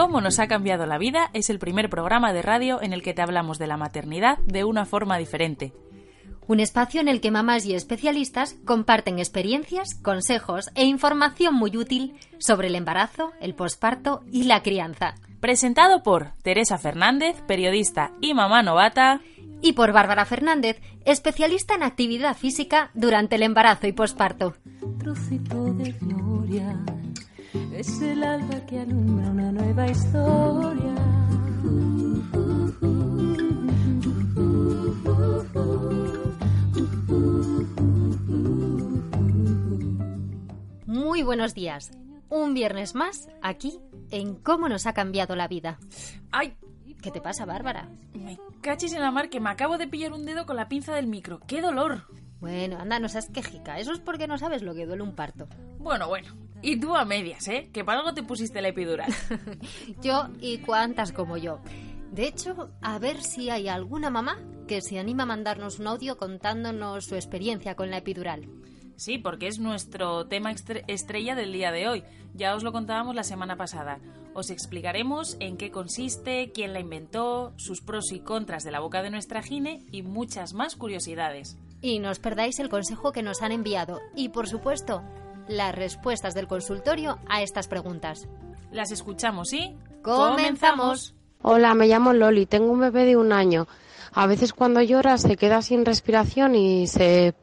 Cómo nos ha cambiado la vida es el primer programa de radio en el que te hablamos de la maternidad de una forma diferente. Un espacio en el que mamás y especialistas comparten experiencias, consejos e información muy útil sobre el embarazo, el posparto y la crianza. Presentado por Teresa Fernández, periodista y mamá novata. Y por Bárbara Fernández, especialista en actividad física durante el embarazo y posparto. Trocito de gloria es el alba que alumbra una nueva historia. Muy buenos días. Un viernes más aquí en Cómo nos ha cambiado la vida. ¡Ay! ¿Qué te pasa, Bárbara? Me cachis en la mar que me acabo de pillar un dedo con la pinza del micro. ¡Qué dolor! Bueno, anda, no seas quejica. Eso es porque no sabes lo que duele un parto. Bueno, bueno. Y tú a medias, ¿eh? Que para algo te pusiste la epidural. yo y cuantas como yo. De hecho, a ver si hay alguna mamá que se anima a mandarnos un audio contándonos su experiencia con la epidural. Sí, porque es nuestro tema estrella del día de hoy. Ya os lo contábamos la semana pasada. Os explicaremos en qué consiste, quién la inventó, sus pros y contras de la boca de nuestra gine y muchas más curiosidades. Y no os perdáis el consejo que nos han enviado y, por supuesto, las respuestas del consultorio a estas preguntas. Las escuchamos, ¿sí? ¡Comenzamos! Hola, me llamo Loli, tengo un bebé de un año. A veces cuando llora se queda sin respiración y se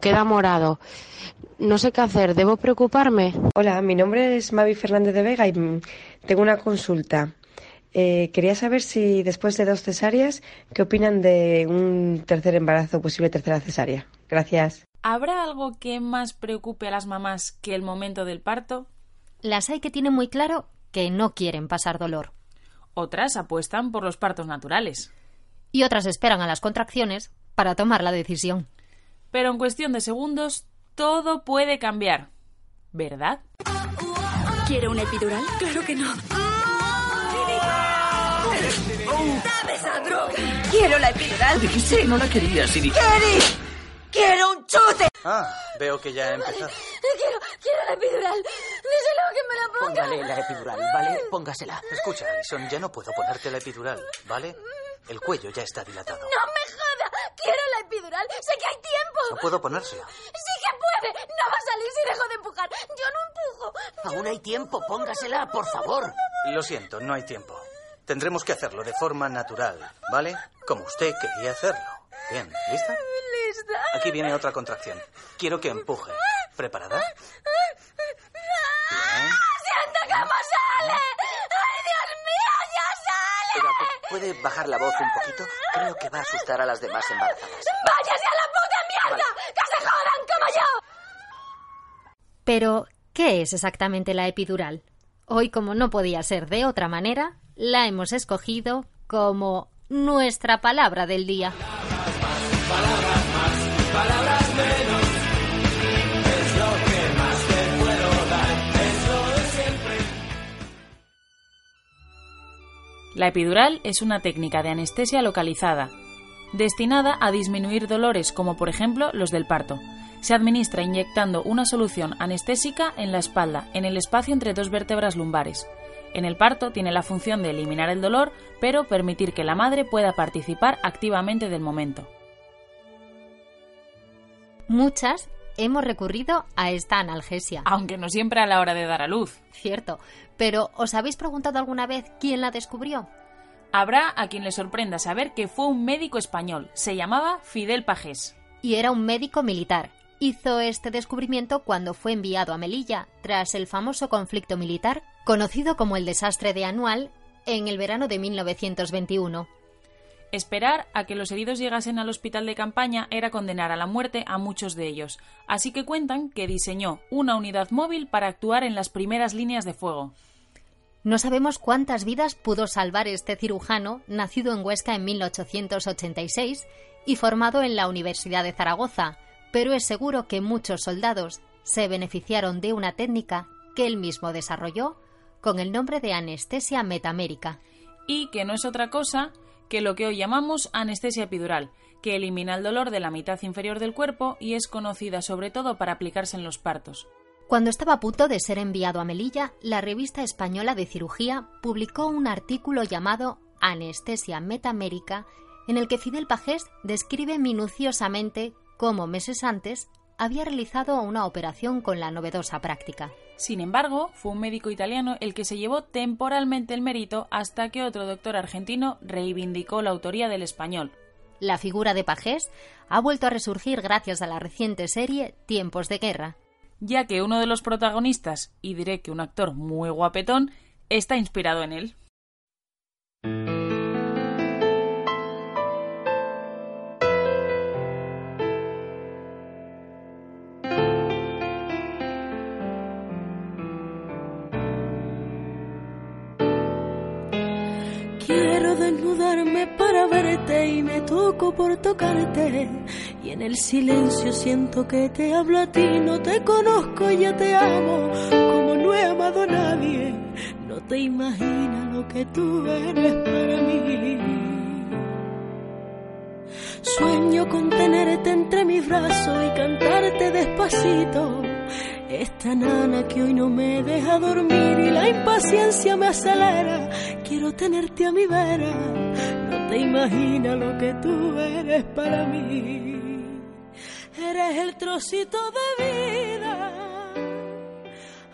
queda morado. No sé qué hacer, ¿debo preocuparme? Hola, mi nombre es Mavi Fernández de Vega y tengo una consulta. Eh, quería saber si después de dos cesáreas, ¿qué opinan de un tercer embarazo, posible tercera cesárea? Gracias. ¿Habrá algo que más preocupe a las mamás que el momento del parto? Las hay que tienen muy claro que no quieren pasar dolor. Otras apuestan por los partos naturales. Y otras esperan a las contracciones para tomar la decisión. Pero en cuestión de segundos, todo puede cambiar. ¿Verdad? ¿Quiere una epidural? Claro que no. ¡Dame esa droga! ¡Quiero la epidural! Dijiste que no la querías, Siri. ¡Keri! ¡Quiero un chute! Ah, veo que ya ha empezado. Quiero, quiero la epidural. Díselo que me la ponga. Póngale la epidural, ¿vale? Póngasela. Escucha, Alison, ya no puedo ponerte la epidural, ¿vale? El cuello ya está dilatado. ¡No me joda! ¡Quiero la epidural! ¡Sé que hay tiempo! No puedo ponérsela. ¡Sí que puede! ¡No va a salir si dejo de empujar! ¡Yo no empujo! Aún hay tiempo. Póngasela, por favor. Lo siento, no hay tiempo. Tendremos que hacerlo de forma natural, ¿vale? Como usted quería hacerlo. Bien, ¿lista? ¿Lista? Aquí viene otra contracción. Quiero que empuje. ¿Preparada? Bien. ¡Siento cómo sale! ¡Ay, Dios mío, ya sale! Oiga, ¿pu- ¿puede bajar la voz un poquito? Creo que va a asustar a las demás embarazadas. ¡Váyase a la puta mierda! ¡Que se jodan como yo! Pero, ¿qué es exactamente la epidural? Hoy, como no podía ser de otra manera, la hemos escogido como nuestra palabra del día. La epidural es una técnica de anestesia localizada, destinada a disminuir dolores como por ejemplo los del parto. Se administra inyectando una solución anestésica en la espalda, en el espacio entre dos vértebras lumbares. En el parto tiene la función de eliminar el dolor, pero permitir que la madre pueda participar activamente del momento. Muchas hemos recurrido a esta analgesia. Aunque no siempre a la hora de dar a luz. Cierto. Pero ¿os habéis preguntado alguna vez quién la descubrió? Habrá a quien le sorprenda saber que fue un médico español. Se llamaba Fidel Pajés. Y era un médico militar. Hizo este descubrimiento cuando fue enviado a Melilla tras el famoso conflicto militar conocido como el desastre de Anual en el verano de 1921. Esperar a que los heridos llegasen al hospital de campaña era condenar a la muerte a muchos de ellos, así que cuentan que diseñó una unidad móvil para actuar en las primeras líneas de fuego. No sabemos cuántas vidas pudo salvar este cirujano, nacido en Huesca en 1886 y formado en la Universidad de Zaragoza, pero es seguro que muchos soldados se beneficiaron de una técnica que él mismo desarrolló con el nombre de anestesia metamérica. Y que no es otra cosa que lo que hoy llamamos anestesia epidural, que elimina el dolor de la mitad inferior del cuerpo y es conocida sobre todo para aplicarse en los partos. Cuando estaba a punto de ser enviado a Melilla, la revista española de cirugía publicó un artículo llamado Anestesia Metamérica, en el que Fidel Pajés describe minuciosamente cómo meses antes había realizado una operación con la novedosa práctica. Sin embargo, fue un médico italiano el que se llevó temporalmente el mérito hasta que otro doctor argentino reivindicó la autoría del español. La figura de Pajés ha vuelto a resurgir gracias a la reciente serie Tiempos de Guerra, ya que uno de los protagonistas, y diré que un actor muy guapetón, está inspirado en él. Desnudarme para verte y me toco por tocarte. Y en el silencio siento que te hablo a ti, no te conozco, ya te amo, como no he amado a nadie. No te imaginas lo que tú eres para mí. Sueño con tenerte entre mis brazos y cantarte despacito. Esta nana que hoy no me deja dormir y la impaciencia me acelera. Quiero tenerte a mi vera. Te imaginas lo que tú eres para mí. Eres el trocito de vida.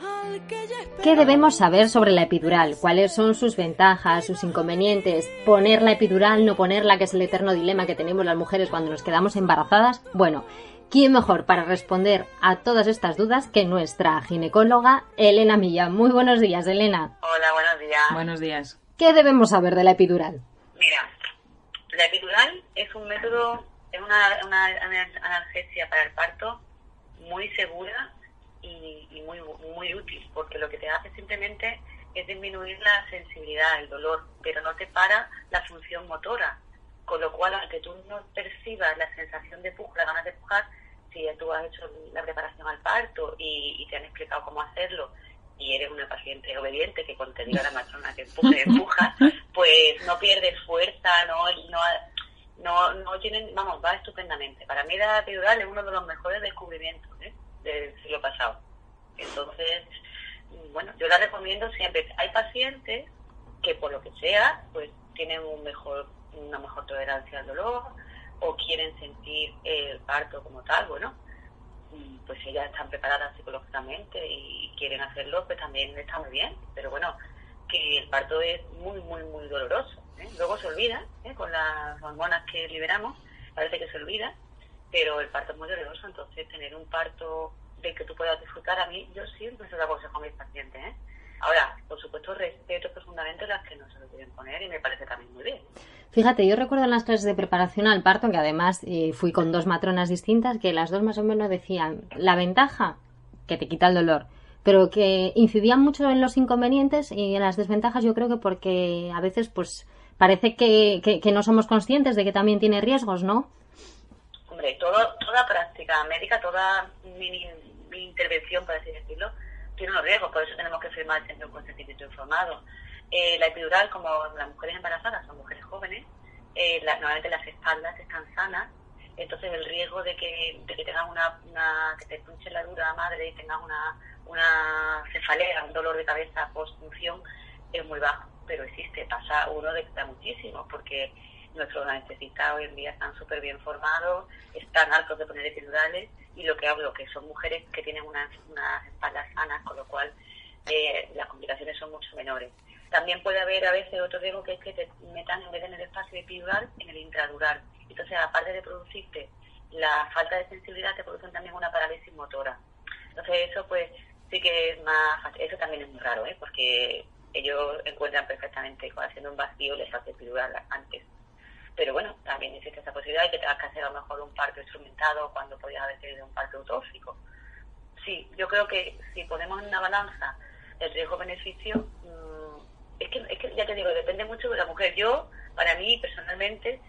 al que ya espero- ¿Qué debemos saber sobre la epidural? ¿Cuáles son sus ventajas, sus inconvenientes? ¿Poner la epidural, no ponerla, que es el eterno dilema que tenemos las mujeres cuando nos quedamos embarazadas? Bueno, ¿quién mejor para responder a todas estas dudas que nuestra ginecóloga Elena Milla? Muy buenos días, Elena. Hola, buenos días. Buenos días. ¿Qué debemos saber de la epidural? Mira, la epidural es un método, es una, una ana- analgesia para el parto muy segura y, muy, muy útil, porque lo que te hace simplemente es disminuir la sensibilidad, el dolor, pero no te para la función motora. Con lo cual, aunque tú no percibas la sensación de pujo, la ganas de pujar, si tú has hecho la preparación al parto y te han explicado cómo hacerlo y eres una paciente obediente que te diga la matrona que empuje, empuja, pues no pierdes fuerza, no, no, no, no tienen, vamos, va estupendamente. Para mí la epidural es uno de los mejores descubrimientos ¿eh? del siglo pasado. Entonces, bueno, yo la recomiendo siempre. Hay pacientes que por lo que sea, pues tienen un mejor, una mejor tolerancia al dolor o quieren sentir el parto como tal, bueno, pues ellas están preparadas psicológicamente y quieren hacerlo, pues también está muy bien. Pero bueno, que el parto es muy, muy, muy doloroso. ¿eh? Luego se olvida, ¿eh? con las hormonas que liberamos, parece que se olvida, pero el parto es muy doloroso, entonces tener un parto de que tú puedas disfrutar, a mí yo siempre se lo aconsejo a mis pacientes. ¿eh? Ahora, por supuesto, respeto profundamente las que no se lo quieren poner y me parece también muy bien. Fíjate, yo recuerdo en las clases de preparación al parto, que además eh, fui con dos matronas distintas, que las dos más o menos decían, la ventaja, que te quita el dolor, pero que incidían mucho en los inconvenientes y en las desventajas yo creo que porque a veces pues parece que, que- que no somos conscientes de que también tiene riesgos, ¿no? Hombre, todo, toda práctica médica, toda mini, mini intervención, por así decirlo, tiene unos riesgos, por eso tenemos que firmar siempre un consentimiento informado. Eh, la epidural, como las mujeres embarazadas son mujeres jóvenes, eh, normalmente las espaldas están sanas, entonces el riesgo de que, de que tengas una, que te punche la dura madre y tengas una, una cefalea, un dolor de cabeza post-función, es muy bajo, pero existe, pasa uno de da muchísimo, porque nuestros anestesistas hoy en día están súper bien formados, están hartos de poner epidurales y lo que hablo, que son mujeres que tienen unas, unas espaldas sanas, con lo cual eh, las complicaciones son mucho menores. También puede haber a veces otro riesgo que es que te metan en vez de en el espacio epidural, en el intradural. Entonces, aparte de producirte la falta de sensibilidad, te producen también una parálisis motora. Entonces, eso pues sí que es más fácil. Eso también es muy raro, ¿eh? porque ellos encuentran perfectamente haciendo un vacío les hace epidural antes. Pero bueno, también existe esa posibilidad de que tengas que hacer a lo mejor un parto instrumentado cuando podías haber tenido un parto autóxico. Sí, yo creo que si ponemos en una balanza el riesgo-beneficio, mm, es, que, es que ya te digo, depende mucho de la mujer. Yo, para mí, personalmente,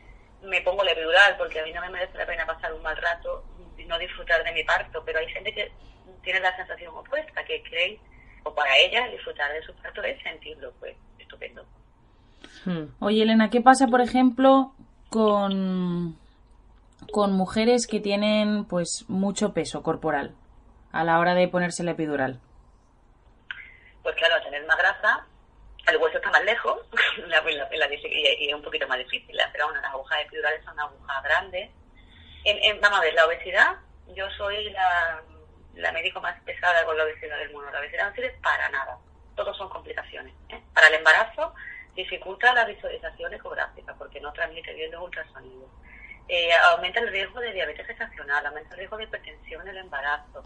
me pongo la porque a mí no me merece la pena pasar un mal rato y no disfrutar de mi parto, pero hay gente que tiene la sensación opuesta, que creen, o para ella, disfrutar de su parto es sentirlo, pues estupendo. Oye, Elena, ¿qué pasa, por ejemplo, con, con mujeres que tienen pues mucho peso corporal? a la hora de ponerse la epidural? Pues claro, al tener más grasa, el hueso está más lejos la, la, y, es un poquito más difícil. Pero bueno, las agujas epidurales son agujas grandes. En, vamos a ver, la obesidad, yo soy la, la médico más pesada con la obesidad del mundo. La obesidad no sirve para nada. Todos son complicaciones. ¿eh? Para el embarazo dificulta la visualización ecográfica porque no transmite bien los ultrasonidos. Eh, aumenta el riesgo de diabetes gestacional, aumenta el riesgo de hipertensión en el embarazo.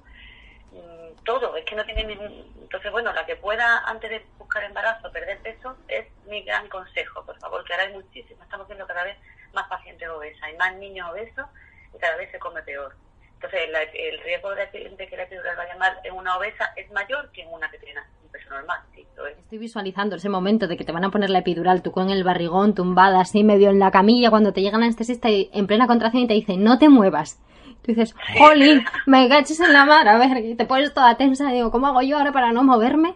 Mm, todo, es que no tiene ningún... Entonces, bueno, la que pueda antes de buscar embarazo perder peso es mi gran consejo, por favor, que ahora hay muchísimo, estamos viendo cada vez más pacientes obesas, hay más niños obesos y cada vez se come peor. Entonces, la, el riesgo de, que la epidural vaya mal en una obesa es mayor que en una que tiene peso normal. Sí, lo es. Estoy visualizando ese momento de que te van a poner la epidural, tú con el barrigón tumbada así medio en la camilla, cuando te llega la anestesista y en plena contracción y te dice, no te muevas. Tú dices, jolín, me caches en la mar, a ver, y te pones toda tensa, digo, ¿cómo hago yo ahora para no moverme?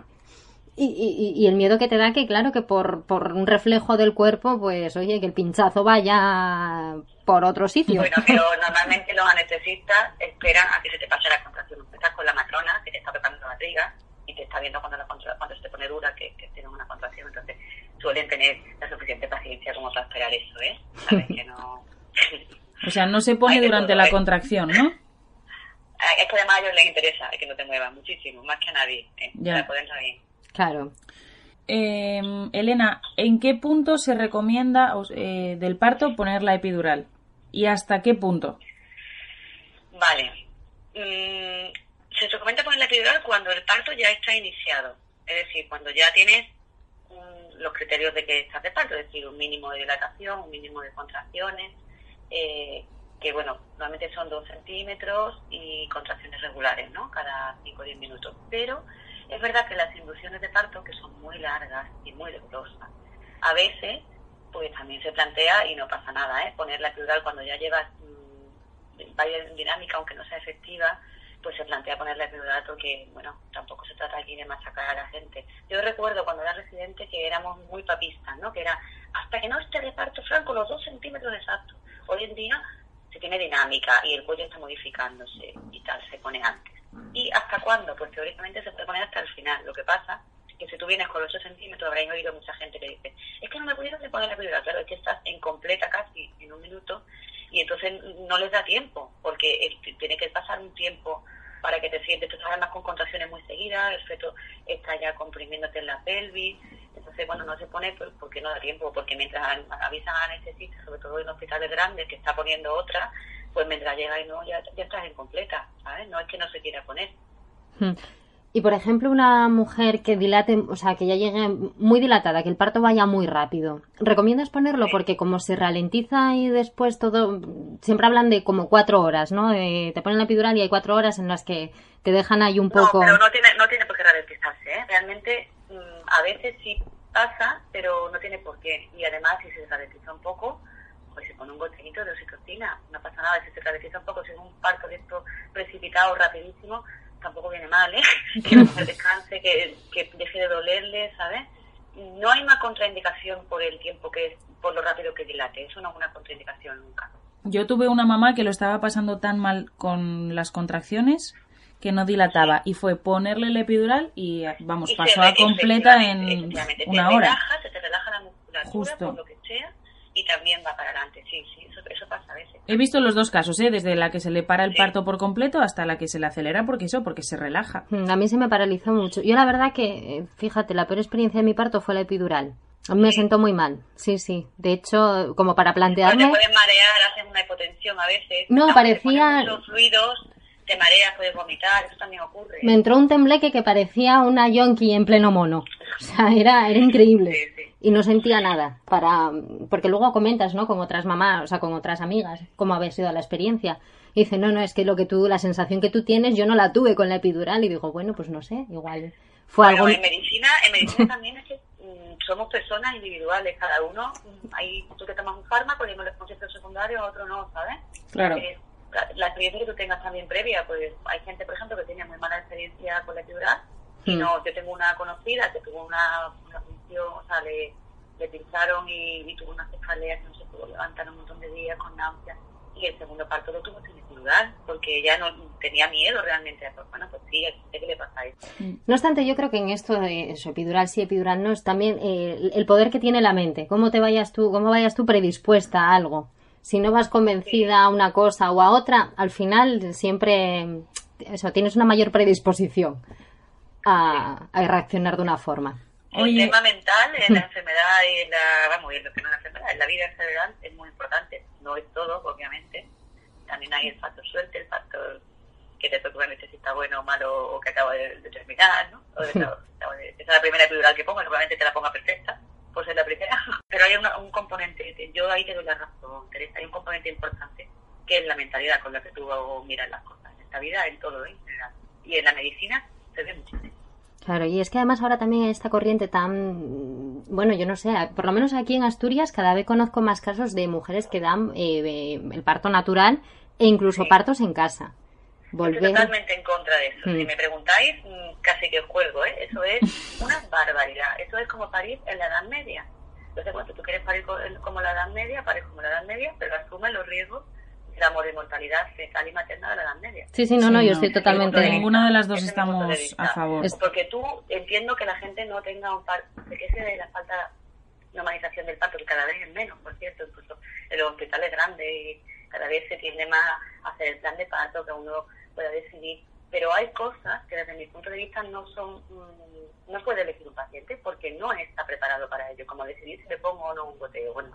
Y, y, y, el miedo que te da que, claro, que por, por un reflejo del cuerpo, pues, oye, que el pinchazo vaya por otro sitio. Bueno, pero normalmente los anestesistas esperan a que se te pase la contracción. Estás con la matrona que te está tocando la barriga te está viendo cuando, la cuando se te pone dura que, que tienes una contracción. Entonces, suelen tener la suficiente paciencia como para esperar eso, ¿eh? Sabes que no... O sea, no se pone durante la contracción, ¿no? Es que además a ellos les interesa que no te muevas muchísimo, más que a nadie, ¿eh? Ya. Para poder salir. Claro. Eh, Elena, ¿en qué punto se recomienda eh, del parto poner la epidural? ¿Y hasta qué punto? Vale. Mm, se recomienda poner la epidural cuando el parto ya está iniciado. Es decir, cuando ya tienes los criterios de que estás de parto, es decir, un mínimo de dilatación, un mínimo de contracciones, eh, que bueno, normalmente son dos centímetros y contracciones regulares, ¿no? Cada 5 o 10 minutos. Pero es verdad que las inducciones de parto, que son muy largas y muy dolorosas, a veces pues también se plantea y no pasa nada, ¿eh? Poner la epidural cuando ya llevas mmm, vaya dinámica, aunque no sea efectiva, pues se plantea poner la epidural porque, bueno, tampoco se trata aquí de machacar a la gente. Yo recuerdo cuando era residente que éramos muy papistas, ¿no? Que era hasta que no esté de parto franco los dos centímetros exactos. Hoy en día se tiene dinámica y el cuello está modificándose y tal, se pone antes. ¿Y hasta cuándo? Pues teóricamente se puede poner hasta el final. Lo que pasa que si tú vienes con 8 centímetros, habréis oído mucha gente que dice, es que no me pudieron poner la epidural. Claro, es que estás en completa casi en un minuto y entonces no les da tiempo, porque tiene que pasar un tiempo para que te sientes, tú estás además con contracciones muy seguidas, el feto está ya comprimiéndote en la pelvis, entonces, bueno, no se pone porque no da tiempo, porque mientras avisan a anestesista, sobre todo en hospitales grandes, que está poniendo otra, pues mientras llega y no, ya, ya estás en completa, ¿sabes? No es que no se quiera poner. Hmm. Y por ejemplo, una mujer que dilate, o sea, que ya llegue muy dilatada, que el parto vaya muy rápido, ¿recomiendas ponerlo? Porque como se ralentiza y después todo, siempre hablan de como cuatro horas, ¿no? Eh, te ponen la epidural y hay cuatro horas en las que te dejan ahí un poco. No, pero no tiene, no tiene por qué ralentizarse, ¿eh? Realmente, mmm, a veces sí pasa, pero no tiene por qué. Y además, si se ralentiza un poco, pues se pone un gotinito de oxitocina, no pasa nada. Si se ralentiza un poco, si es un parto de esto precipitado, rapidísimo, tampoco viene mal, ¿eh? Que la mujer descanse, que, que deje de dolerle, ¿sabes? No hay una contraindicación por el tiempo que es, por lo rápido que dilate, eso no es una contraindicación nunca. Yo tuve una mamá que lo estaba pasando tan mal con las contracciones que no dilataba y fue ponerle el epidural y vamos, Y se pasó a completa en una te hora. Relaja, se te relaja la musculatura Justo. por lo que sea y también va para adelante, sí, sí, eso, pasa a veces. He visto los dos casos, ¿eh? desde la que se le para el parto por completo hasta la que se le acelera porque eso, porque se relaja. Mm, A mí se me paralizó mucho. Yo la verdad que, fíjate, la peor experiencia de mi parto fue la epidural. Me sentó muy mal, sí, sí. De hecho, como para plantearme... te puedes marear, haces una hipotensión a veces. No, parecía- muchos fluidos, te mareas, puedes vomitar, eso también ocurre. Me entró un tembleque que parecía una yonki en pleno mono. O sea, era, era increíble. Sí, sí. Y no sentía nada. para Porque luego comentas, ¿no? Con otras mamás, o sea, con otras amigas, cómo había sido la experiencia. Y dice, no, no, es que lo que tú, la sensación que tú tienes, yo no la tuve con la epidural. Y digo, bueno, pues no sé, igual fue Bueno, algo... en medicina, en medicina también es que mm, somos personas individuales, cada uno, hay tú que tomas un fármaco y no le pones efectos secundarios, a otro no, ¿sabes? Claro. Eh, la, la experiencia que tú tengas también previa, pues hay gente, por ejemplo, que tiene muy mala experiencia con la epidural, y Mm. no, yo tengo una conocida que tuvo una, una función, o sea, le, le pincharon y, y tuvo una cefalea que no se pudo levantar un montón de días con náuseas, y el segundo parto lo tuvo sin epidural, porque ella no tenía miedo realmente. Bueno, pues sí, ¿qué le pasa eso? No obstante, yo creo que en esto de eso, epidural sí, epidural no, es también eh, el poder que tiene la mente, cómo te vayas tú, cómo vayas tú predispuesta a algo. Si no vas convencida a una cosa o a otra, al final siempre eso, tienes una mayor predisposición a, a reaccionar de una forma. El tema mental en la enfermedad y en la, vamos, en lo que no es la enfermedad, en la vida en general es muy importante. No es todo, obviamente. También hay el factor suerte, el factor que te toca si está bueno o malo o que acaba de, terminar, ¿no? O de, esa es la primera epidural que pongo, normalmente te la ponga perfecta, por ser la primera. Pero hay un yo ahí te doy la razón, Teresa, hay un componente importante, que es la mentalidad con la que tú miras las cosas. En esta vida, en todo, ¿eh? en general. Y en la medicina se ve muchísimo. Claro, y es que además ahora también esta corriente tan, bueno, yo no sé, por lo menos aquí en Asturias cada vez conozco más casos de mujeres que dan eh, el parto natural e incluso partos en casa. Volver... Estoy totalmente en contra de eso. Si mm. me preguntáis, mm, casi que juego, ¿eh? Eso es una barbaridad. Eso es como parir en la Edad Media. Entonces, cuando tú quieres parir como la Edad Media, parir como la Edad Media, pero asume los riesgos la mortalidad fetal y materna de la Edad Media. Sí, sí, no, no, yo estoy totalmente... De ninguna de las dos estamos a favor. Porque tú entiendo que la gente no tenga un parto, que ese de la falta normalización del parto, que cada vez es menos, por cierto, incluso en los hospitales grandes y cada vez se tiende más a hacer el plan de parto que uno pueda decidir. Pero hay cosas que desde mi punto de vista no son, mm, no puede elegir un paciente porque no está preparado para ello, como decidir si le pongo o no un goteo. Bueno,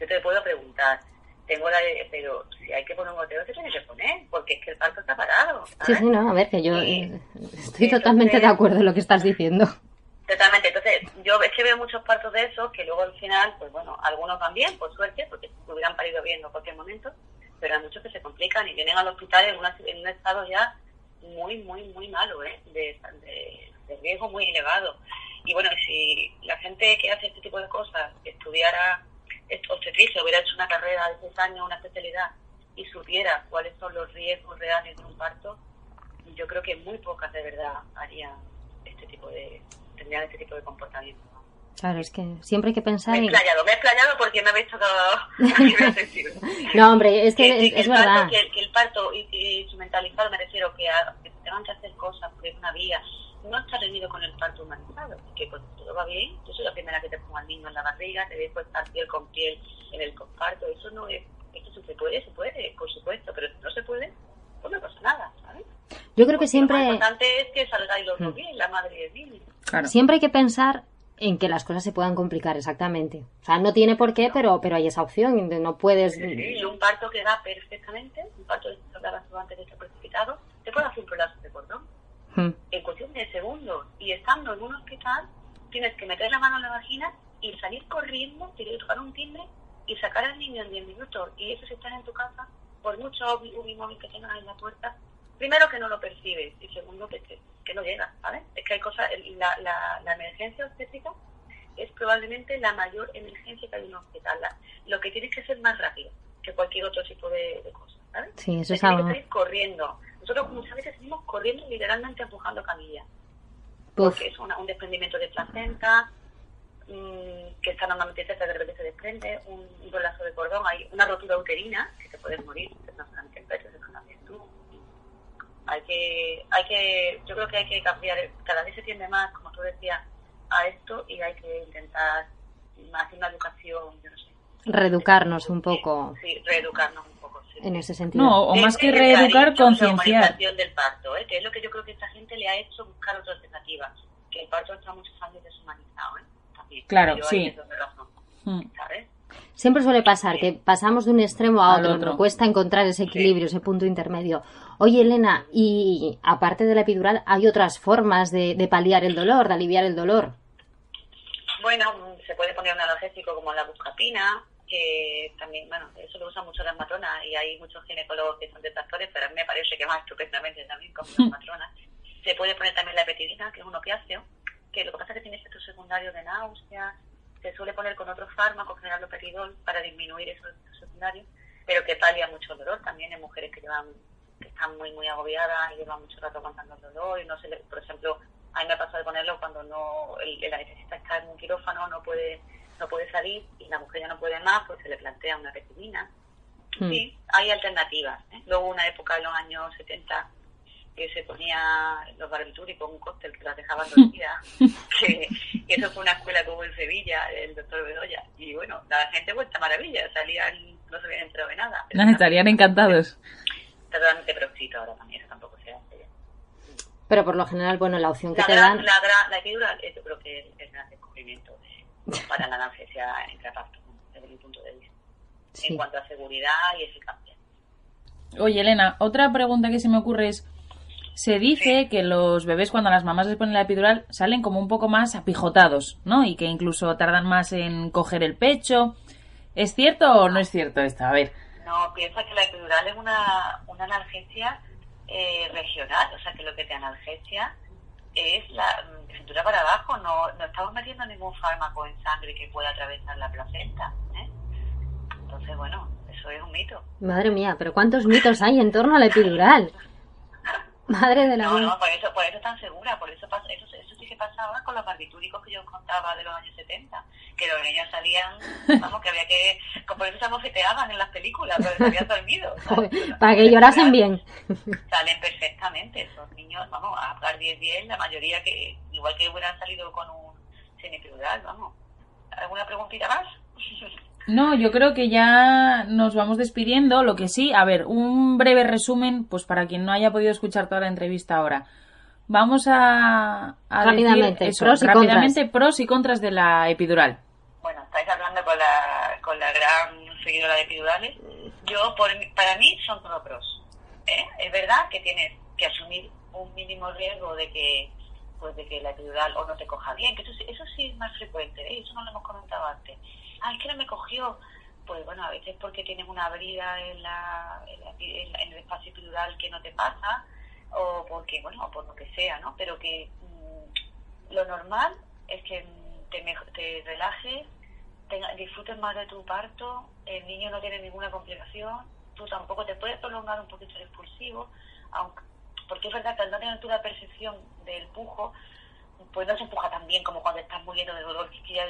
yo te puedo preguntar, tengo la pero si hay que poner un goteo, se tiene que poner, porque es que el parto está parado. Sí, sí, no, a ver, que yo estoy totalmente de acuerdo en lo que estás diciendo. Totalmente, entonces yo es que veo muchos partos de esos que luego al final, pues bueno, algunos van bien, por suerte, porque hubieran parido bien en cualquier momento, pero hay muchos que se complican y vienen al hospital en, en un estado ya muy, muy, muy malo, ¿eh? de, de riesgo muy elevado. Y bueno, si la gente que hace este tipo de cosas estudiara obstetricia hubiera hecho una carrera de seis años, una especialidad, y supiera cuáles son los riesgos reales de un parto, yo creo que muy pocas de verdad harían este tipo de, tendrían este tipo de comportamiento. Claro, es que siempre hay que pensar me he explayado, me he explayado porque me habéis tocado No, hombre, es que, es, verdad. que, el parto instrumentalizado, me refiero que, que tengan que hacer cosas por una vía, no está reunido con el parto humanizado, que cuando todo va bien, yo soy la primera que te pongo al niño en la barriga, te dejo estar piel con piel en el comparto, eso no es, esto se puede, se puede, por supuesto, pero si no se puede, pues no pasa nada, ¿sabes? Yo creo que siempre... Lo importante es que salgáis los dos mm. bien, la madre y el niño. Siempre hay que pensar en que las cosas se puedan complicar, exactamente. O sea, no tiene por qué, pero pero hay esa opción, no puedes... Sí, y un parto que va perfectamente, un parto que hablaba antes de estar precipitado, te puede hacer un prolapso de cordón Hmm. en cuestión de segundos. Y estando en un hospital, tienes que meter la mano en la vagina y salir corriendo, que tocar un timbre y sacar al niño en 10 minutos. Y eso si estás en tu casa, por mucho móvil que tengas en la puerta, primero que no lo percibes y segundo que, que, no llega, ¿sabes? Es que hay cosas, la, la, la emergencia obstétrica es probablemente la mayor emergencia que hay en un hospital. lo que tienes que ser más rápido que cualquier otro tipo de, cosas, ¿sabes? Sí, eso es algo. Que corriendo nosotros muchas veces seguimos corriendo literalmente empujando camillas. Porque es un desprendimiento de placenta, mm, que está normalmente cerca, de repente se desprende, un, un de cordón, hay una rotura uterina, que te puedes morir, no solamente pecho, sino tú. Hay que, hay que, yo creo que hay que cambiar, cada vez se tiende más, como tú decías, a esto y hay que intentar hacer una educación, yo no sé. Reeducarnos un poco. Sí, reeducarnos en ese sentido. No, o más que reeducar, concienciar. del parto, ¿eh? que es lo que yo creo que esta gente le ha hecho buscar otras alternativas. Que el parto está muchos años deshumanizado, ¿eh? Claro, sí. Hmm. Siempre suele pasar que pasamos de un extremo a otro, otro. cuesta encontrar ese equilibrio, ese punto intermedio. Oye, Elena, y aparte de la epidural, ¿hay otras formas de, de paliar el dolor, de aliviar el dolor? Bueno, se puede poner un analgésico como la buscapina, que también, bueno, eso lo usan mucho las matronas y hay muchos ginecólogos que son detractores, pero a mí me parece que más estupendamente también como las matronas. Se puede poner también la epetidina, que es un opiáceo, que lo que pasa es que tiene efectos secundarios de náuseas, se suele poner con otros fármacos, general peridol, para disminuir esos efectos secundarios, pero que palia mucho el dolor también en mujeres que llevan que están muy muy agobiadas y llevan mucho rato aguantando el dolor y no se le, por ejemplo, a mí me ha pasado de ponerlo cuando no el, el anestesista está en un quirófano, no puede no puede salir y la mujer ya no puede más, pues se le plantea una petimina. Hmm. Sí, hay alternativas. ¿eh? Luego una época en los años 70 que se ponía los barbitúricos, un cóctel que las dejaban dormidas, que, que eso fue una escuela que hubo en Sevilla, el doctor Bedoya, y bueno, la gente vuelta maravilla, salían, no se habían enterado de nada. Nos estarían encantados. Está totalmente proscrito ahora también, eso tampoco se hace. Pero por lo general, bueno, la opción que La, te gran, dan... la, gran, la epidural, yo creo que es el gran descubrimiento de- para la analgesia intraparto, desde mi punto de vista, Sí. en cuanto a seguridad y eficacia. Oye, Elena, otra pregunta que se me ocurre es, se dice que los bebés cuando a las mamás les ponen la epidural salen como un poco más apijotados, ¿no? Y que incluso tardan más en coger el pecho. ¿Es cierto o no es cierto esto? A ver. No, piensa que la epidural es una, una analgesia eh, regional, o sea que lo que te analgesia es la mm, cintura para abajo, no, no estamos metiendo ningún fármaco en sangre que pueda atravesar la placenta. ¿eh? Entonces, bueno, eso es un mito. Madre mía, pero ¿cuántos mitos hay en torno a la epidural? Madre de la No, no, por eso, por eso tan segura, por eso, eso, eso sí que pasaba con los barbitúricos que yo os contaba de los años 70, que los niños salían, vamos, que había que, por eso se abofeteaban en las películas, porque se habían dormido. para que llorasen bien. Salen perfectamente, esos niños, vamos, a hablar 10-10, la mayoría que, igual que hubieran salido con un semiepidural, vamos. ¿Alguna preguntita más? No, yo creo que ya nos vamos despidiendo. Lo que sí, a ver, un breve resumen, pues para quien no haya podido escuchar toda la entrevista ahora. Vamos a, a Rápidamente, decir eso, pros y rápidamente pros y contras de la epidural. Bueno, estáis hablando con la, con la gran seguidora de epidurales. Yo, por, mi- para mí, son todo pros. ¿eh? Es verdad que tienes que asumir un mínimo riesgo de que pues de que la epidural o no te coja bien, que eso, sí- eso sí es más frecuente, ¿eh? eso no lo hemos comentado antes. Ah, es que no me cogió. Pues bueno, a veces porque tienes una brida en, la, en, el espacio epidural que no te pasa, o porque, bueno, por lo que sea, ¿no? Pero que mm, lo normal es que te, te relajes, tenga- disfrutes más de tu parto, el niño no tiene ninguna complicación, tú tampoco te puedes prolongar un poquito el expulsivo, aunque, porque es verdad que al no tener tú la percepción del pujo, pues no se empuja tan bien como cuando estás muriendo de dolor, que ya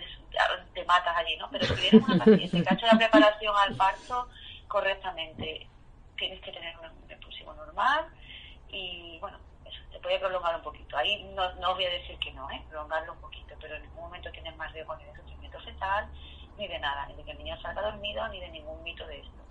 te matas allí, ¿no? Pero si tienes una paciente que ha hecho la preparación al parto correctamente, tienes que tener un, expulsivo normal y, bueno, eso, te puede prolongar un poquito. Ahí no, no voy a decir que no, ¿eh? Prolongarlo un poquito, pero en ningún momento tienes más riesgo ni de sufrimiento fetal, ni de nada, ni de que el niño salga dormido, ni de ningún mito de esto.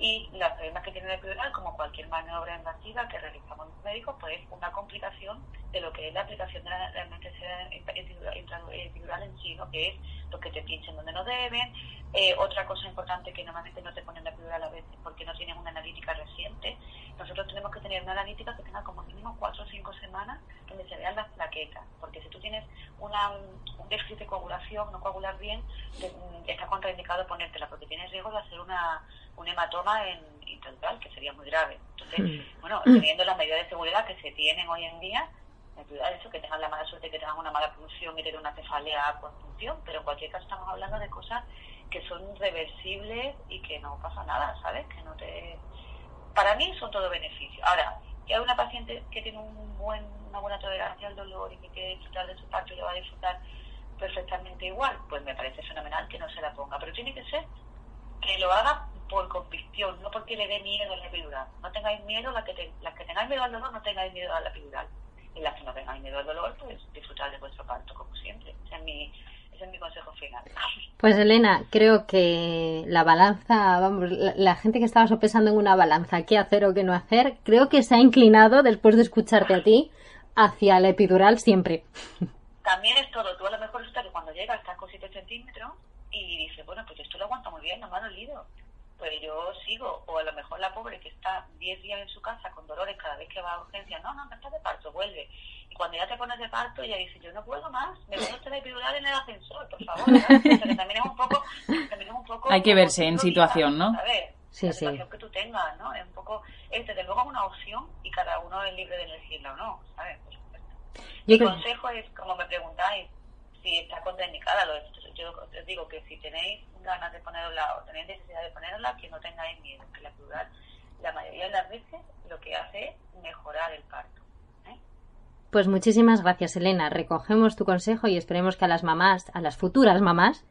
Y los problemas que tiene la epidural, como cualquier maniobra invasiva que realizamos los médicos, pues es una complicación de lo que es la aplicación de la, anestesia epidural, epidural en sí, ¿no? que es los que te pinchen donde no deben. Eh, otra cosa importante que normalmente no te ponen la epidural a veces porque no tienen una analítica reciente. Nosotros tenemos que tener una analítica que tenga como mínimo cuatro o cinco semanas donde se vean las plaquetas, porque si tú tienes una, un déficit de coagulación, no coagular bien, te- mm, está contraindicado ponértela porque tienes riesgo de hacer una, un hematoma en intradural, que sería muy grave. Entonces, bueno, teniendo las medidas de seguridad que se tienen hoy en día, me cuidar eso, que tengan la mala suerte, que tengan una mala producción y tengan una cefalea por función, pero en cualquier caso estamos hablando de cosas que son reversibles y que no pasa nada, ¿sabes? Que no te... Para mí son todo beneficios. Ahora, que hay una paciente que tiene un buen, una buena tolerancia al dolor y que quiere disfrutar de su parto y lo va a disfrutar perfectamente igual, pues me parece fenomenal que no se la ponga. Pero tiene que ser que lo haga por convicción, no porque le dé miedo a la epidural. No tengáis miedo, las que, te- las que tengáis miedo al dolor, no tengáis miedo a la epidural. Y las que no tengáis miedo al dolor, pues disfrutar de vuestro parto, como siempre. Ese es mi, ese es mi consejo final. Pues Elena, creo que la balanza, vamos, la, la gente que estaba sopesando en una balanza qué hacer o qué no hacer, creo que se ha inclinado después de escucharte a ti hacia la epidural siempre. También es todo. Tú a lo mejor resulta que cuando llegas estás con 7 centímetros y dices, bueno, pues esto lo aguanta muy bien, no me ha dolido. Pues yo sigo. O a lo mejor la pobre que está 10 días en su casa con dolores cada vez que va a urgencia, no, no, no estás de parto, vuelve. Y cuando ya te pones de parto, ella dice, yo no puedo más, me voy a hacer la epidural en el ascensor, por favor. también es un poco, también es un poco Hay que verse en situación, ¿no? ¿sabes? Sí, la sí. situación que tú tengas, ¿no? Es un poco, es desde luego una opción y cada uno es libre de elegirla o no, ¿sabes? Por supuesto. Yo Mi creo- consejo es, como me preguntáis, está contraindicada, lo, yo os digo que si tenéis ganas de ponerla o tenéis necesidad de ponerla, que no tengáis miedo, que la epidural, la mayoría de las veces, lo que hace es mejorar el parto. ¿eh? Pues muchísimas gracias, Elena. Recogemos tu consejo y esperemos que a las mamás, a las futuras mamás,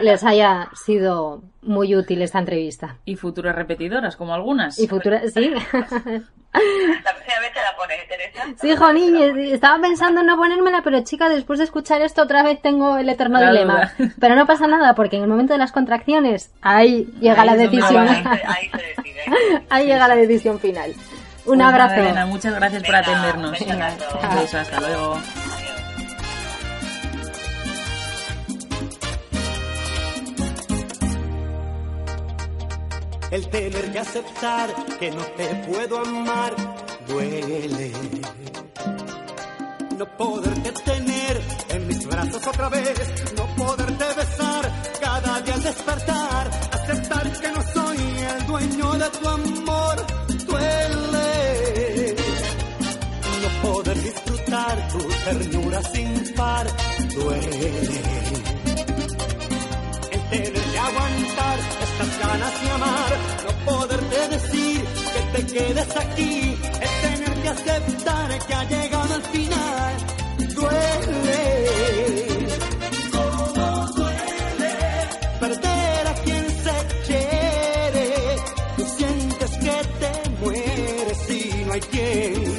les haya sido muy útil esta entrevista. Y futuras repetidoras, como algunas. Y futuras, sí. La próxima vez te la pones, Teresa. Sí, Jolín, y- estaba pensando en no ponérmela, pero chica, después de escuchar esto otra vez tengo el eterno La dilema. duda. Pero no pasa nada, porque en el momento de las contracciones, ahí llega Ahí la decisión. Ahí, se- ahí se decide. ahí llega la decisión final. Un Pues abrazo. Elena, muchas gracias por atendernos. hasta luego. El tener que aceptar que no te puedo amar duele. No poderte tener en mis brazos otra vez, no poderte besar cada día al despertar, aceptar que no soy el dueño de tu amor duele. No poder disfrutar tu ternura sin par duele el tener que aguantar ganas de amar, no poderte decir que te quedes aquí, el tener que aceptar que ha llegado el final, duele. Cómo duele perder a quien se quiere, tú sientes que te mueres y no hay quien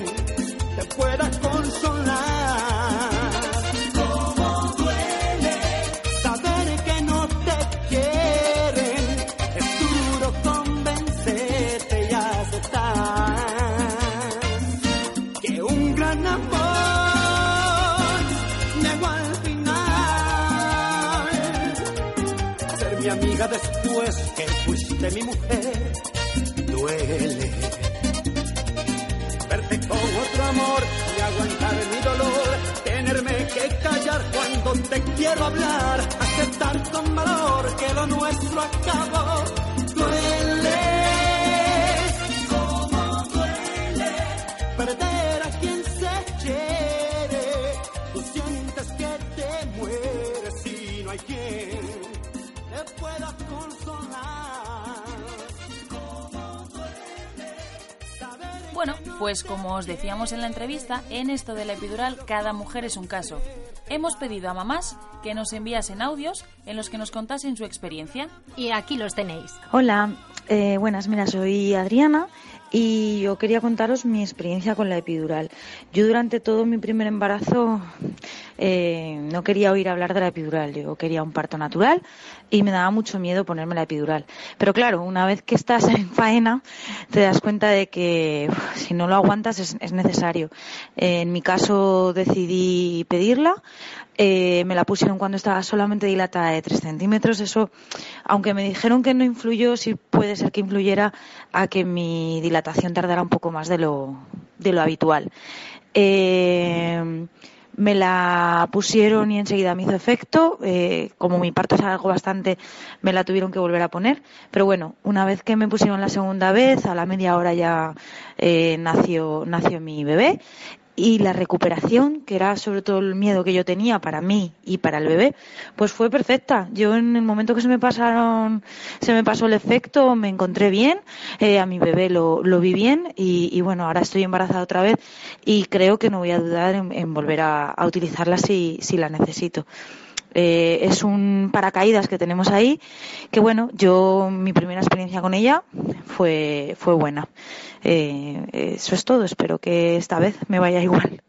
mi amiga después que fuiste mi mujer, duele. Verte con otro amor y aguantar mi dolor, tenerme que callar cuando te quiero hablar, aceptar con valor que lo nuestro acabó. Pues como os decíamos en la entrevista, en esto de la epidural cada mujer es un caso. Hemos pedido a mamás que nos enviasen audios en los que nos contasen su experiencia. Y aquí los tenéis. Hola, eh, buenas, mira, soy Adriana y yo quería contaros mi experiencia con la epidural. Yo durante todo mi primer embarazo eh, no quería oír hablar de la epidural, yo quería un parto natural y me daba mucho miedo ponerme la epidural. Pero claro, una vez que estás en faena te das cuenta de que si no lo aguantas es, es necesario. Eh, en mi caso decidí pedirla. Eh, me la pusieron cuando estaba solamente dilatada de 3 centímetros. Eso, aunque me dijeron que no influyó, sí puede ser que influyera a que mi dilatación tardara un poco más de lo, de lo habitual. Eh, me la pusieron y enseguida me hizo efecto. Eh, como mi parto es algo bastante, me la tuvieron que volver a poner. Pero bueno, una vez que me pusieron la segunda vez, a la media hora ya eh, nació, nació mi bebé. Y la recuperación, que era sobre todo el miedo que yo tenía para mí y para el bebé, pues fue perfecta. Yo en el momento que se me pasaron, se me pasó el efecto, me encontré bien, eh, a mi bebé lo, lo vi bien y, y bueno, ahora estoy embarazada otra vez y creo que no voy a dudar en, en volver a, a utilizarla si, si la necesito. Eh, es un paracaídas que tenemos ahí, que bueno, yo mi primera experiencia con ella fue, fue buena. Eh, eso es todo, espero que esta vez me vaya igual.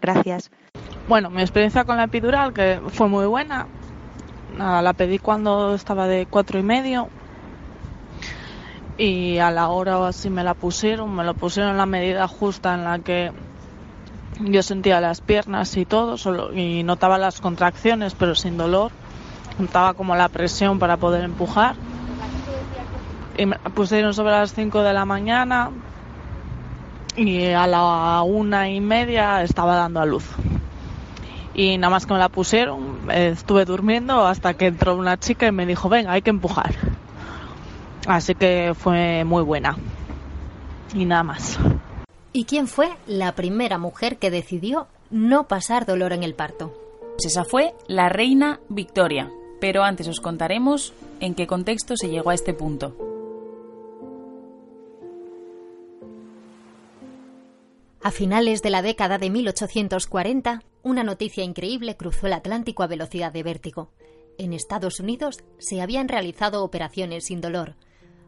Gracias. Bueno, mi experiencia con la epidural que fue muy buena. Nada, la pedí cuando estaba de cuatro y medio y a la hora o así me la pusieron, me lo pusieron en la medida justa en la que yo sentía las piernas y todo, solo y notaba las contracciones, pero sin dolor. Notaba como la presión para poder empujar. Y me pusieron sobre las 5 de la mañana y a la una y media estaba dando a luz. Y nada más que me la pusieron, eh, estuve durmiendo hasta que entró una chica y me dijo, venga, hay que empujar. Así que fue muy buena. Y nada más. ¿Y quién fue la primera mujer que decidió no pasar dolor en el parto? Pues esa fue la reina Victoria. Pero antes os contaremos en qué contexto se llegó a este punto. A finales de la década de 1840, una noticia increíble cruzó el Atlántico a velocidad de vértigo. en Estados Unidos se habían realizado operaciones sin dolor,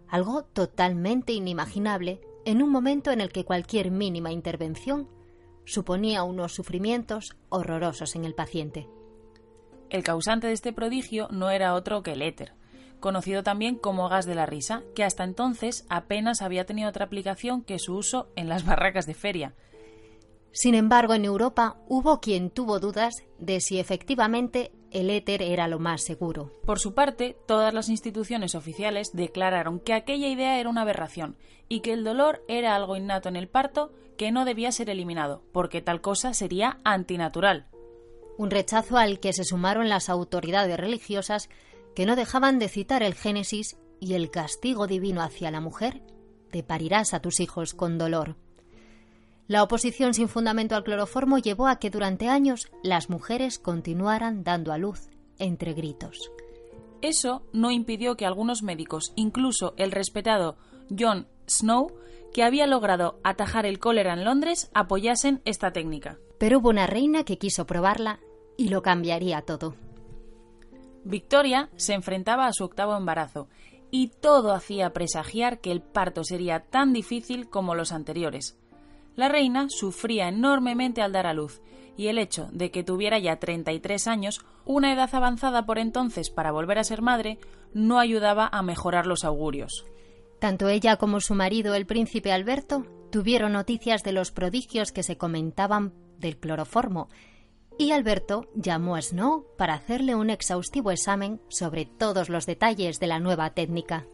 algo totalmente inimaginable en un momento en el que cualquier mínima intervención suponía unos sufrimientos horrorosos en el paciente. El causante de este prodigio no era otro que el éter, conocido también como gas de la risa, que hasta entonces apenas había tenido otra aplicación que su uso en las barracas de feria. Sin embargo, en Europa hubo quien tuvo dudas de si efectivamente el éter era lo más seguro. Por su parte, todas las instituciones oficiales declararon que aquella idea era una aberración y que el dolor era algo innato en el parto que no debía ser eliminado, porque tal cosa sería antinatural. Un rechazo al que se sumaron las autoridades religiosas que no dejaban de citar el Génesis y el castigo divino hacia la mujer, te parirás a tus hijos con dolor. La oposición sin fundamento al cloroformo llevó a que durante años las mujeres continuaran dando a luz entre gritos. Eso no impidió que algunos médicos, incluso el respetado John Snow, que había logrado atajar el cólera en Londres, apoyasen esta técnica. Pero hubo una reina que quiso probarla y lo cambiaría todo. Victoria se enfrentaba a su octavo embarazo y todo hacía presagiar que el parto sería tan difícil como los anteriores. La reina sufría enormemente al dar a luz, y el hecho de que tuviera ya 33 años, una edad avanzada por entonces para volver a ser madre, no ayudaba a mejorar los augurios. Tanto ella como su marido, el príncipe Alberto, tuvieron noticias de los prodigios que se comentaban del cloroformo y Alberto llamó a Snow para hacerle un exhaustivo examen sobre todos los detalles de la nueva técnica.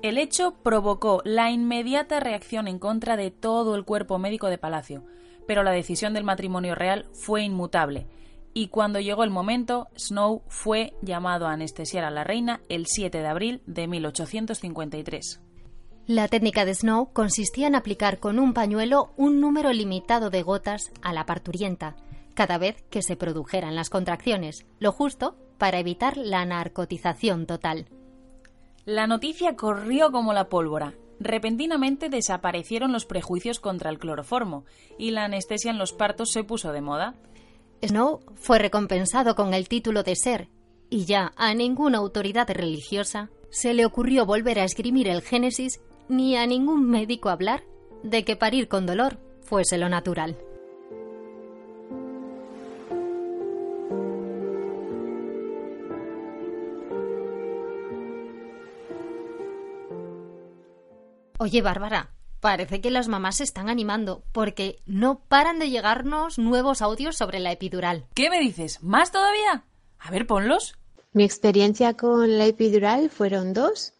El hecho provocó la inmediata reacción en contra de todo el cuerpo médico de Palacio, pero la decisión del matrimonio real fue inmutable, y cuando llegó el momento, Snow fue llamado a anestesiar a la reina el 7 de abril de 1853. La técnica de Snow consistía en aplicar con un pañuelo un número limitado de gotas a la parturienta, cada vez que se produjeran las contracciones, lo justo para evitar la narcotización total. La noticia corrió como la pólvora. Repentinamente desaparecieron los prejuicios contra el cloroformo y la anestesia en los partos se puso de moda. Snow fue recompensado con el título de ser, y ya a ninguna autoridad religiosa se le ocurrió volver a esgrimir el Génesis ni a ningún médico hablar de que parir con dolor fuese lo natural. Oye, Bárbara, parece que las mamás se están animando porque no paran de llegarnos nuevos audios sobre la epidural. ¿Qué me dices? ¿Más todavía? A ver, ponlos. Mi experiencia con la epidural fueron dos.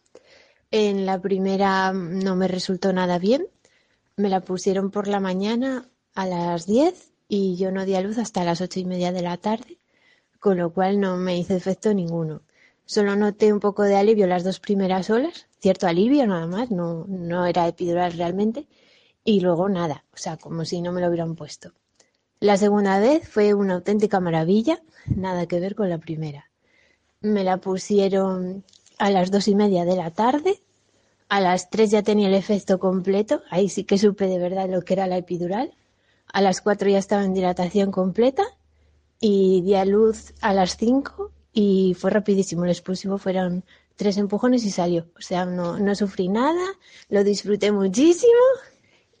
En la primera no me resultó nada bien. Me la pusieron por la mañana a las 10 y yo no di a luz hasta las ocho y media de la tarde, con lo cual no me hizo efecto ninguno. Solo noté un poco de alivio las dos primeras horas, cierto alivio nada más, no, no era epidural realmente, y luego nada, o sea, como si no me lo hubieran puesto. La segunda vez fue una auténtica maravilla, nada que ver con la primera. Me la pusieron a las dos y media de la tarde, a las tres ya tenía el efecto completo, ahí sí que supe de verdad lo que era la epidural, a las cuatro ya estaba en dilatación completa y di a luz a las cinco y fue rapidísimo. El expulsivo fueron tres empujones y salió. O sea, no, no sufrí nada, lo disfruté muchísimo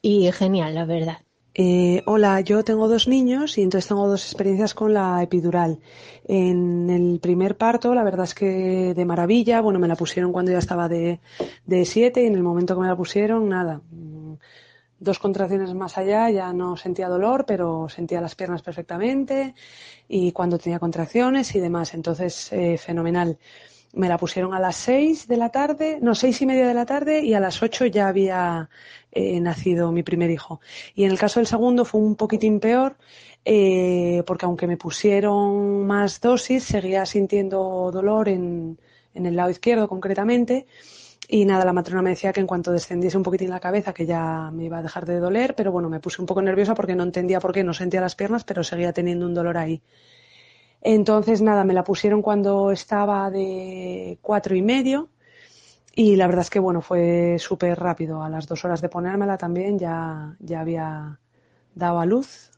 y genial, la verdad. Eh, hola, yo tengo dos niños y entonces tengo dos experiencias con la epidural. En el primer parto, la verdad es que de maravilla. Bueno, me la pusieron cuando ya estaba de, de siete y en el momento que me la pusieron, nada. Dos contracciones más allá ya no sentía dolor, pero sentía las piernas perfectamente y cuando tenía contracciones y demás. Entonces, eh, fenomenal. Me la pusieron a las seis de la tarde, no, seis y media de la tarde y a las ocho ya había eh, nacido mi primer hijo. Y en el caso del segundo fue un poquitín peor, eh, porque aunque me pusieron más dosis, seguía sintiendo dolor en, en el lado izquierdo concretamente. Y nada, la matrona me decía que en cuanto descendiese un poquitín la cabeza, que ya me iba a dejar de doler, pero bueno, me puse un poco nerviosa porque no entendía por qué, no sentía las piernas, pero seguía teniendo un dolor ahí. Entonces, nada, me la pusieron cuando estaba de cuatro y medio y la verdad es que, bueno, fue súper rápido. A las dos horas de ponérmela también ya, ya había dado a luz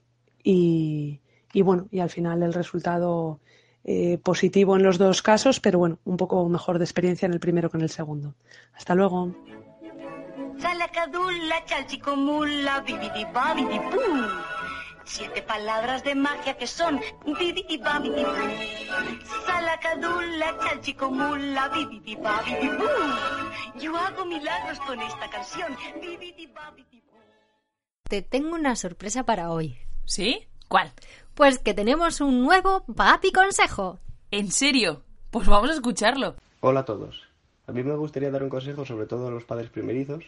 y, y bueno, y al final el resultado eh, positivo en los dos casos, pero bueno, un poco mejor de experiencia en el primero que en el segundo. Hasta luego. Siete palabras de magia que son bibidi babidi Salacadula, chalchicomula, bibidi babidi Yo hago milagros con esta canción, babidi Te tengo una sorpresa para hoy. ¿Sí? ¿Cuál? Pues que tenemos un nuevo papi consejo. ¿En serio? Pues vamos a escucharlo. Hola a todos. A mí me gustaría dar un consejo sobre todo a los padres primerizos.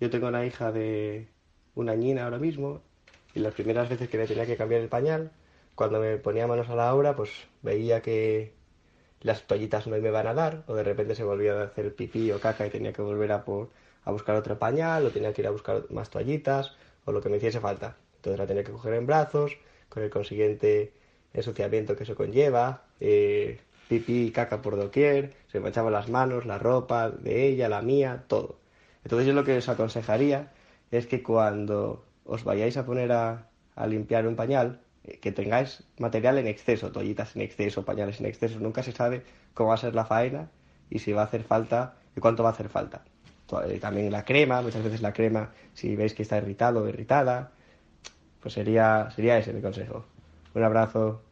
Yo tengo una hija de una añina ahora mismo y las primeras veces que le tenía que cambiar el pañal, cuando me ponía manos a la obra, pues veía que las toallitas no me iban a dar, o de repente se volvía a hacer pipí o caca y tenía que volver a, por, a buscar otro pañal, o tenía que ir a buscar más toallitas, o lo que me hiciese falta. Entonces la tenía que coger en brazos, con el consiguiente ensuciamiento que eso conlleva, eh, pipí y caca por doquier, se manchaban las manos, la ropa de ella, la mía, todo. Entonces yo lo que os aconsejaría es que cuando os vayáis a poner a, limpiar un pañal, eh, que tengáis material en exceso, toallitas en exceso, pañales en exceso. Nunca se sabe cómo va a ser la faena y si va a hacer falta y cuánto va a hacer falta. Eh, también la crema, muchas veces la crema, si veis que está irritado o irritada, pues sería, sería ese mi consejo. Un abrazo.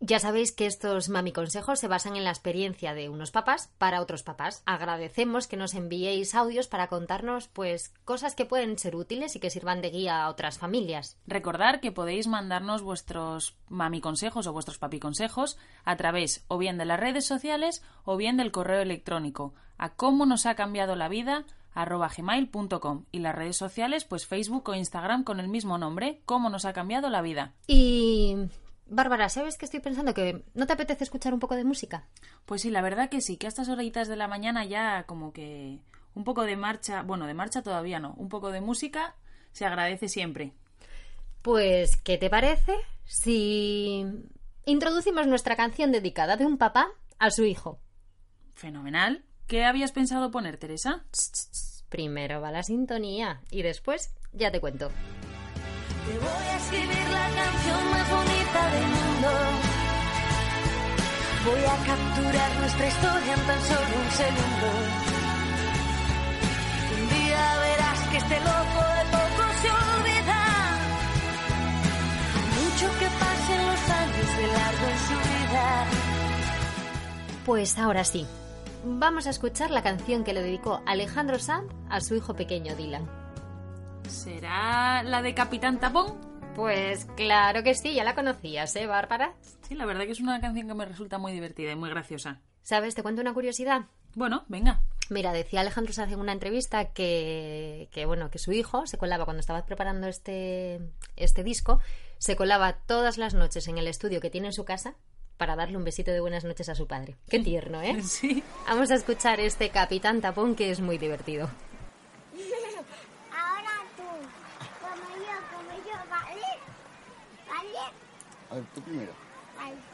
Ya sabéis que estos mami consejos se basan en la experiencia de unos papás para otros papás. Agradecemos que nos enviéis audios para contarnos pues cosas que pueden ser útiles y que sirvan de guía a otras familias. Recordar que podéis mandarnos vuestros mami consejos o vuestros papi consejos a través o bien de las redes sociales o bien del correo electrónico a cómo nos ha cambiado la vida arroba gmail.com y las redes sociales pues Facebook o Instagram con el mismo nombre, cómo nos ha cambiado la vida. Y Bárbara, ¿sabes que estoy pensando? ¿Que no te apetece escuchar un poco de música? Pues sí, la verdad que sí, que a estas horitas de la mañana ya como que un poco de marcha, bueno, de marcha todavía no, un poco de música se agradece siempre. Pues, ¿qué te parece si introducimos nuestra canción dedicada de un papá a su hijo? Fenomenal. ¿Qué habías pensado poner, Teresa? Primero va la sintonía y después ya te cuento. Te voy a escribir la canción más bonita del mundo. Voy a capturar nuestra historia en tan solo un segundo. Un día verás que este loco de poco se olvida. Mucho que pasen los años de largo en su vida. Pues ahora sí, vamos a escuchar la canción que le dedicó Alejandro Sanz a su hijo pequeño Dylan. ¿Será la de Capitán Tapón? Pues claro que sí, ya la conocías, ¿eh, Bárbara? Sí, la verdad que es una canción que me resulta muy divertida y muy graciosa. ¿Sabes? ¿Te cuento una curiosidad? Bueno, venga. Mira, decía Alejandro Sanz en una entrevista que, que, bueno, que su hijo se colaba cuando estaba preparando este, este disco, se colaba todas las noches en el estudio que tiene en su casa para darle un besito de buenas noches a su padre. Qué tierno, ¿eh? Sí. Vamos a escuchar este Capitán Tapón que es muy divertido. A ver, tú primero.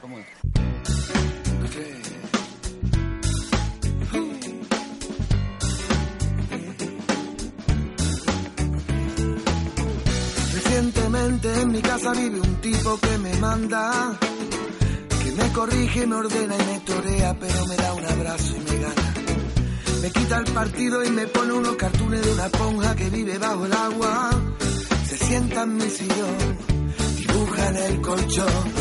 ¿Cómo es? Recientemente en mi casa vive un tipo que me manda, que me corrige, me ordena y me torea, pero me da un abrazo y me gana. Me quita el partido y me pone unos cartones de una esponja que vive bajo el agua. Se sienta en mi sillón dibuja en el colchón.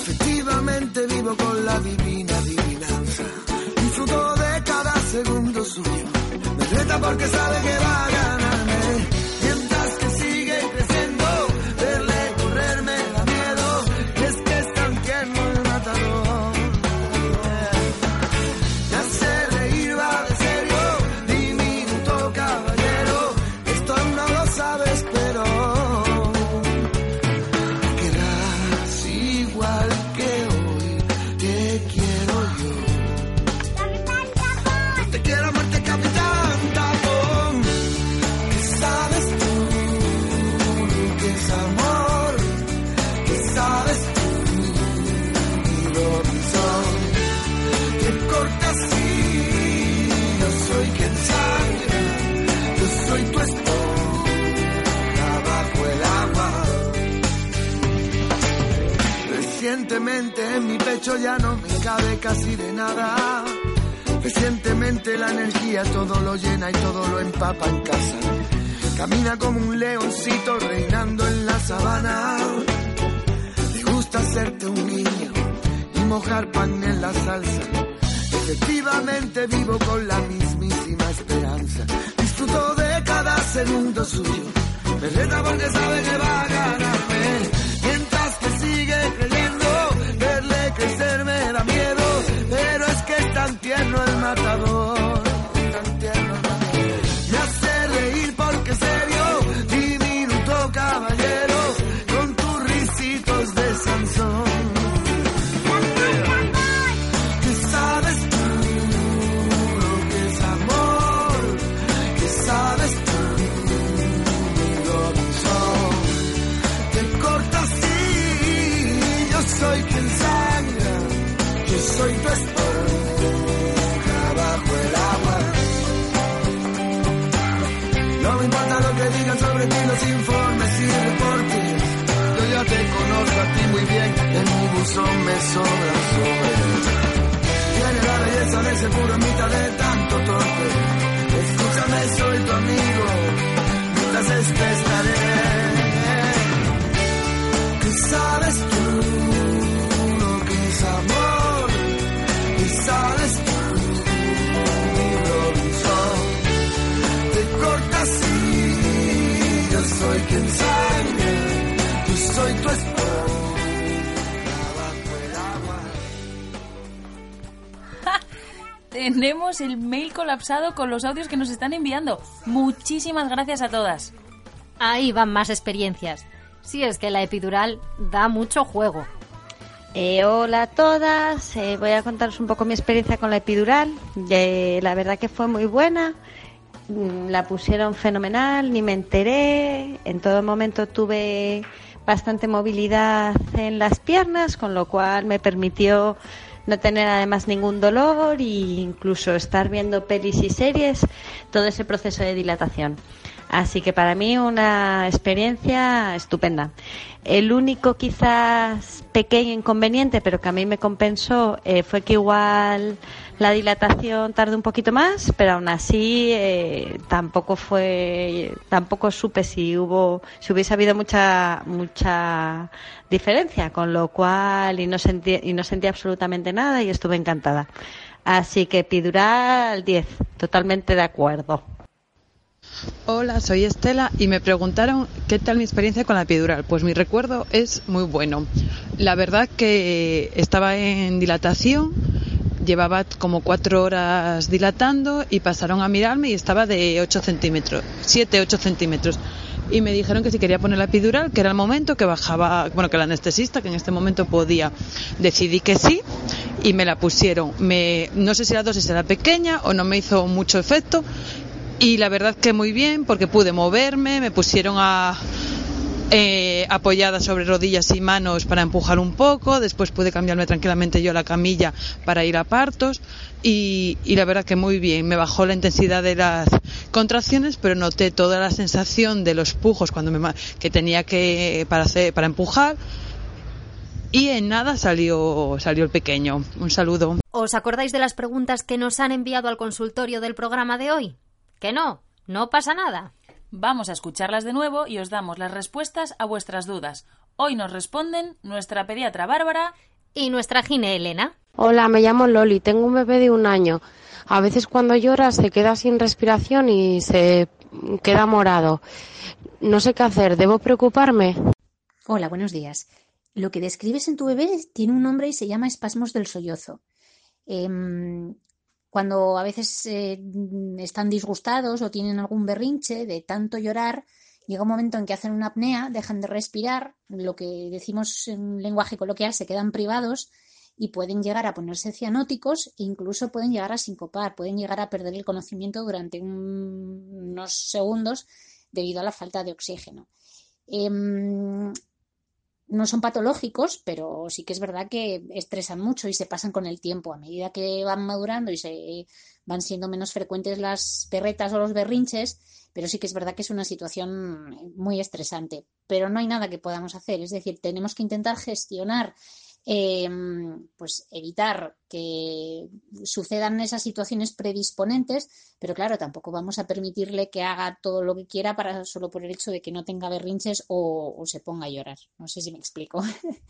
Efectivamente vivo con la divina adivinanza. Disfruto de cada segundo suyo. Me reta porque sabe que va a ganarme. Soy quien sangra, yo soy tu esponja bajo el agua. No me importa lo que digan sobre ti los informes y reportes. Yo ya te conozco a ti muy bien, en mi buzón me sobra sobre. Tiene la belleza de ese puro mitad de tanto torpe. Escúchame, soy tu amigo, mientras esté estaré. ¿Qué sabes tú soy quien sangra, yo soy tu esposa. Tenemos el mail colapsado con los audios que nos están enviando. Muchísimas gracias a todas. Ahí van más experiencias. Si es que la epidural da mucho juego. Eh, hola a todas, eh, voy a contaros un poco mi experiencia con la epidural. Eh, la verdad que fue muy buena, la pusieron fenomenal, ni me enteré, en todo momento tuve bastante movilidad en las piernas, con lo cual me permitió no tener además ningún dolor e incluso estar viendo pelis y series, todo ese proceso de dilatación. Así que para mí una experiencia estupenda. El único quizás pequeño inconveniente, pero que a mí me compensó, eh, fue que igual la dilatación tardó un poquito más, pero aún así eh, tampoco fue, tampoco supe si hubo, si hubiese habido mucha, mucha diferencia, con lo cual y no sentí, y no sentí absolutamente nada y estuve encantada. Así que epidural 10, totalmente de acuerdo. Hola, soy Estela y me preguntaron qué tal mi experiencia con la epidural. Pues mi recuerdo es muy bueno. La verdad que estaba en dilatación, llevaba como cuatro horas dilatando y pasaron a mirarme y estaba de 8 centímetros, 7, 8 centímetros. Y me dijeron que si quería poner la epidural, que era el momento, que bajaba, bueno, que el anestesista, que en este momento podía. Decidí que sí y me la pusieron. Me, no sé si la dosis era pequeña o no me hizo mucho efecto, y la verdad que muy bien porque pude moverme, me pusieron a, eh, apoyada sobre rodillas y manos para empujar un poco, después pude cambiarme tranquilamente yo la camilla para ir a partos y, la verdad que muy bien, me bajó la intensidad de las contracciones pero noté toda la sensación de los pujos cuando me, que tenía que para, hacer, para empujar y en nada salió, salió el pequeño. Un saludo. ¿Os acordáis de las preguntas que nos han enviado al consultorio del programa de hoy? Que no, no pasa nada. Vamos a escucharlas de nuevo y os damos las respuestas a vuestras dudas. Hoy nos responden nuestra pediatra Bárbara y nuestra gine Elena. Hola, me llamo Loli, tengo un bebé de un año. A veces cuando llora se queda sin respiración y se queda morado. No sé qué hacer, ¿debo preocuparme? Hola, buenos días. Lo que describes en tu bebé tiene un nombre y se llama espasmos del sollozo. Em, cuando a veces eh, están disgustados o tienen algún berrinche de tanto llorar, llega un momento en que hacen una apnea, dejan de respirar, lo que decimos en lenguaje coloquial se quedan privados y pueden llegar a ponerse cianóticos e incluso pueden llegar a sincopar, pueden llegar a perder el conocimiento durante un- unos segundos debido a la falta de oxígeno. Em, no son patológicos, pero sí que es verdad que estresan mucho y se pasan con el tiempo. A medida que van madurando y se van siendo menos frecuentes las perretas o los berrinches, pero sí que es verdad que es una situación muy estresante. Pero no hay nada que podamos hacer. Es decir, tenemos que intentar gestionar em, pues evitar que sucedan esas situaciones predisponentes, pero claro, tampoco vamos a permitirle que haga todo lo que quiera para solo por el hecho de que no tenga berrinches o, se ponga a llorar. No sé si me explico.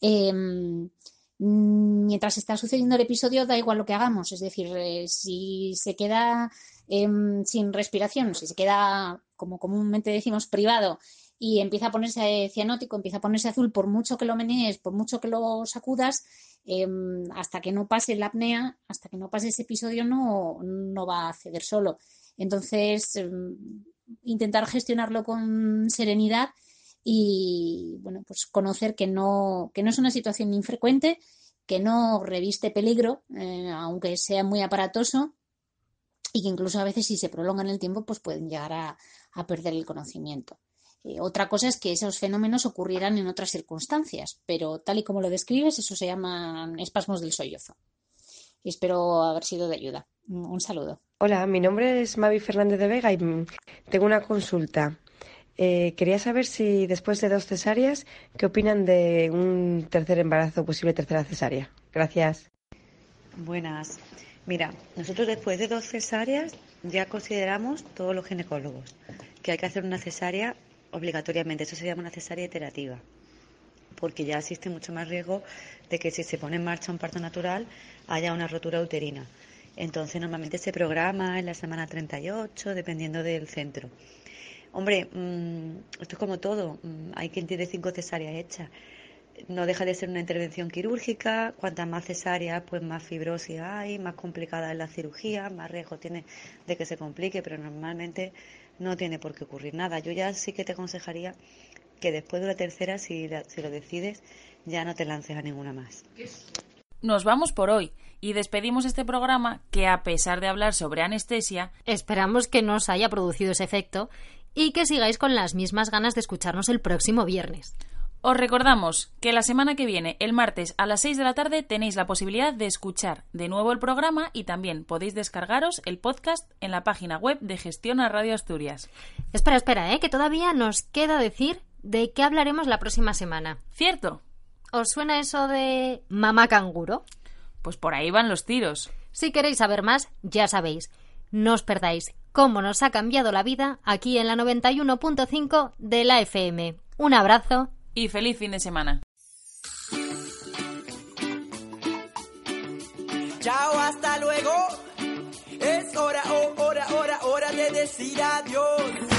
Em, mientras está sucediendo el episodio, da igual lo que hagamos. Es decir, eh, si se queda em, sin respiración, si se queda, como comúnmente decimos, privado y empieza a ponerse cianótico, empieza a ponerse azul, por mucho que lo menees, por mucho que lo sacudas, em, hasta que no pase la apnea, hasta que no pase ese episodio, no, no va a ceder solo. Entonces, em, intentar gestionarlo con serenidad y, bueno, pues conocer que no, que no es una situación infrecuente, que no reviste peligro, eh, aunque sea muy aparatoso, y que incluso a veces si se prolonga en el tiempo, pues pueden llegar a, a perder el conocimiento. Eh, otra cosa es que esos fenómenos ocurrieran en otras circunstancias, pero tal y como lo describes, eso se llaman espasmos del sollozo. Y espero haber sido de ayuda. Un saludo. Hola, mi nombre es Mavi Fernández de Vega y tengo una consulta. Eh, quería saber si después de dos cesáreas, ¿qué opinan de un tercer embarazo, posible tercera cesárea? Gracias. Buenas. Mira, nosotros después de dos cesáreas ya consideramos todos los ginecólogos que hay que hacer una cesárea obligatoriamente. Eso se llama una cesárea iterativa, porque ya existe mucho más riesgo de que si se pone en marcha un parto natural haya una rotura uterina. Entonces, normalmente se programa en la semana 38, dependiendo del centro. Hombre, mm, esto es como todo. Mm, hay quien tiene cinco cesáreas hechas. No deja de ser una intervención quirúrgica. Cuantas más cesáreas, pues más fibrosis hay, más complicada es la cirugía, más riesgo tiene de que se complique, pero normalmente no tiene por qué ocurrir nada. Yo ya sí que te aconsejaría que después de la tercera, si, si lo decides, ya no te lances a ninguna más. Nos vamos por hoy y despedimos este programa que, a pesar de hablar sobre anestesia, esperamos que no os haya producido ese efecto y que sigáis con las mismas ganas de escucharnos el próximo viernes. Os recordamos que la semana que viene, el martes a las 6 de la tarde, tenéis la posibilidad de escuchar de nuevo el programa y también podéis descargaros el podcast en la página web de Gestión a Radio Asturias. Espera, espera, ¿eh? que todavía nos queda decir de qué hablaremos la próxima semana. ¿Cierto? ¿Os suena eso de mamá canguro? Pues por ahí van los tiros. Si queréis saber más, ya sabéis, no os perdáis cómo nos ha cambiado la vida aquí en la 91.5 de la FM. Un abrazo y feliz fin de semana. Chao, hasta luego. Es hora, oh, hora, hora, hora de decir adiós.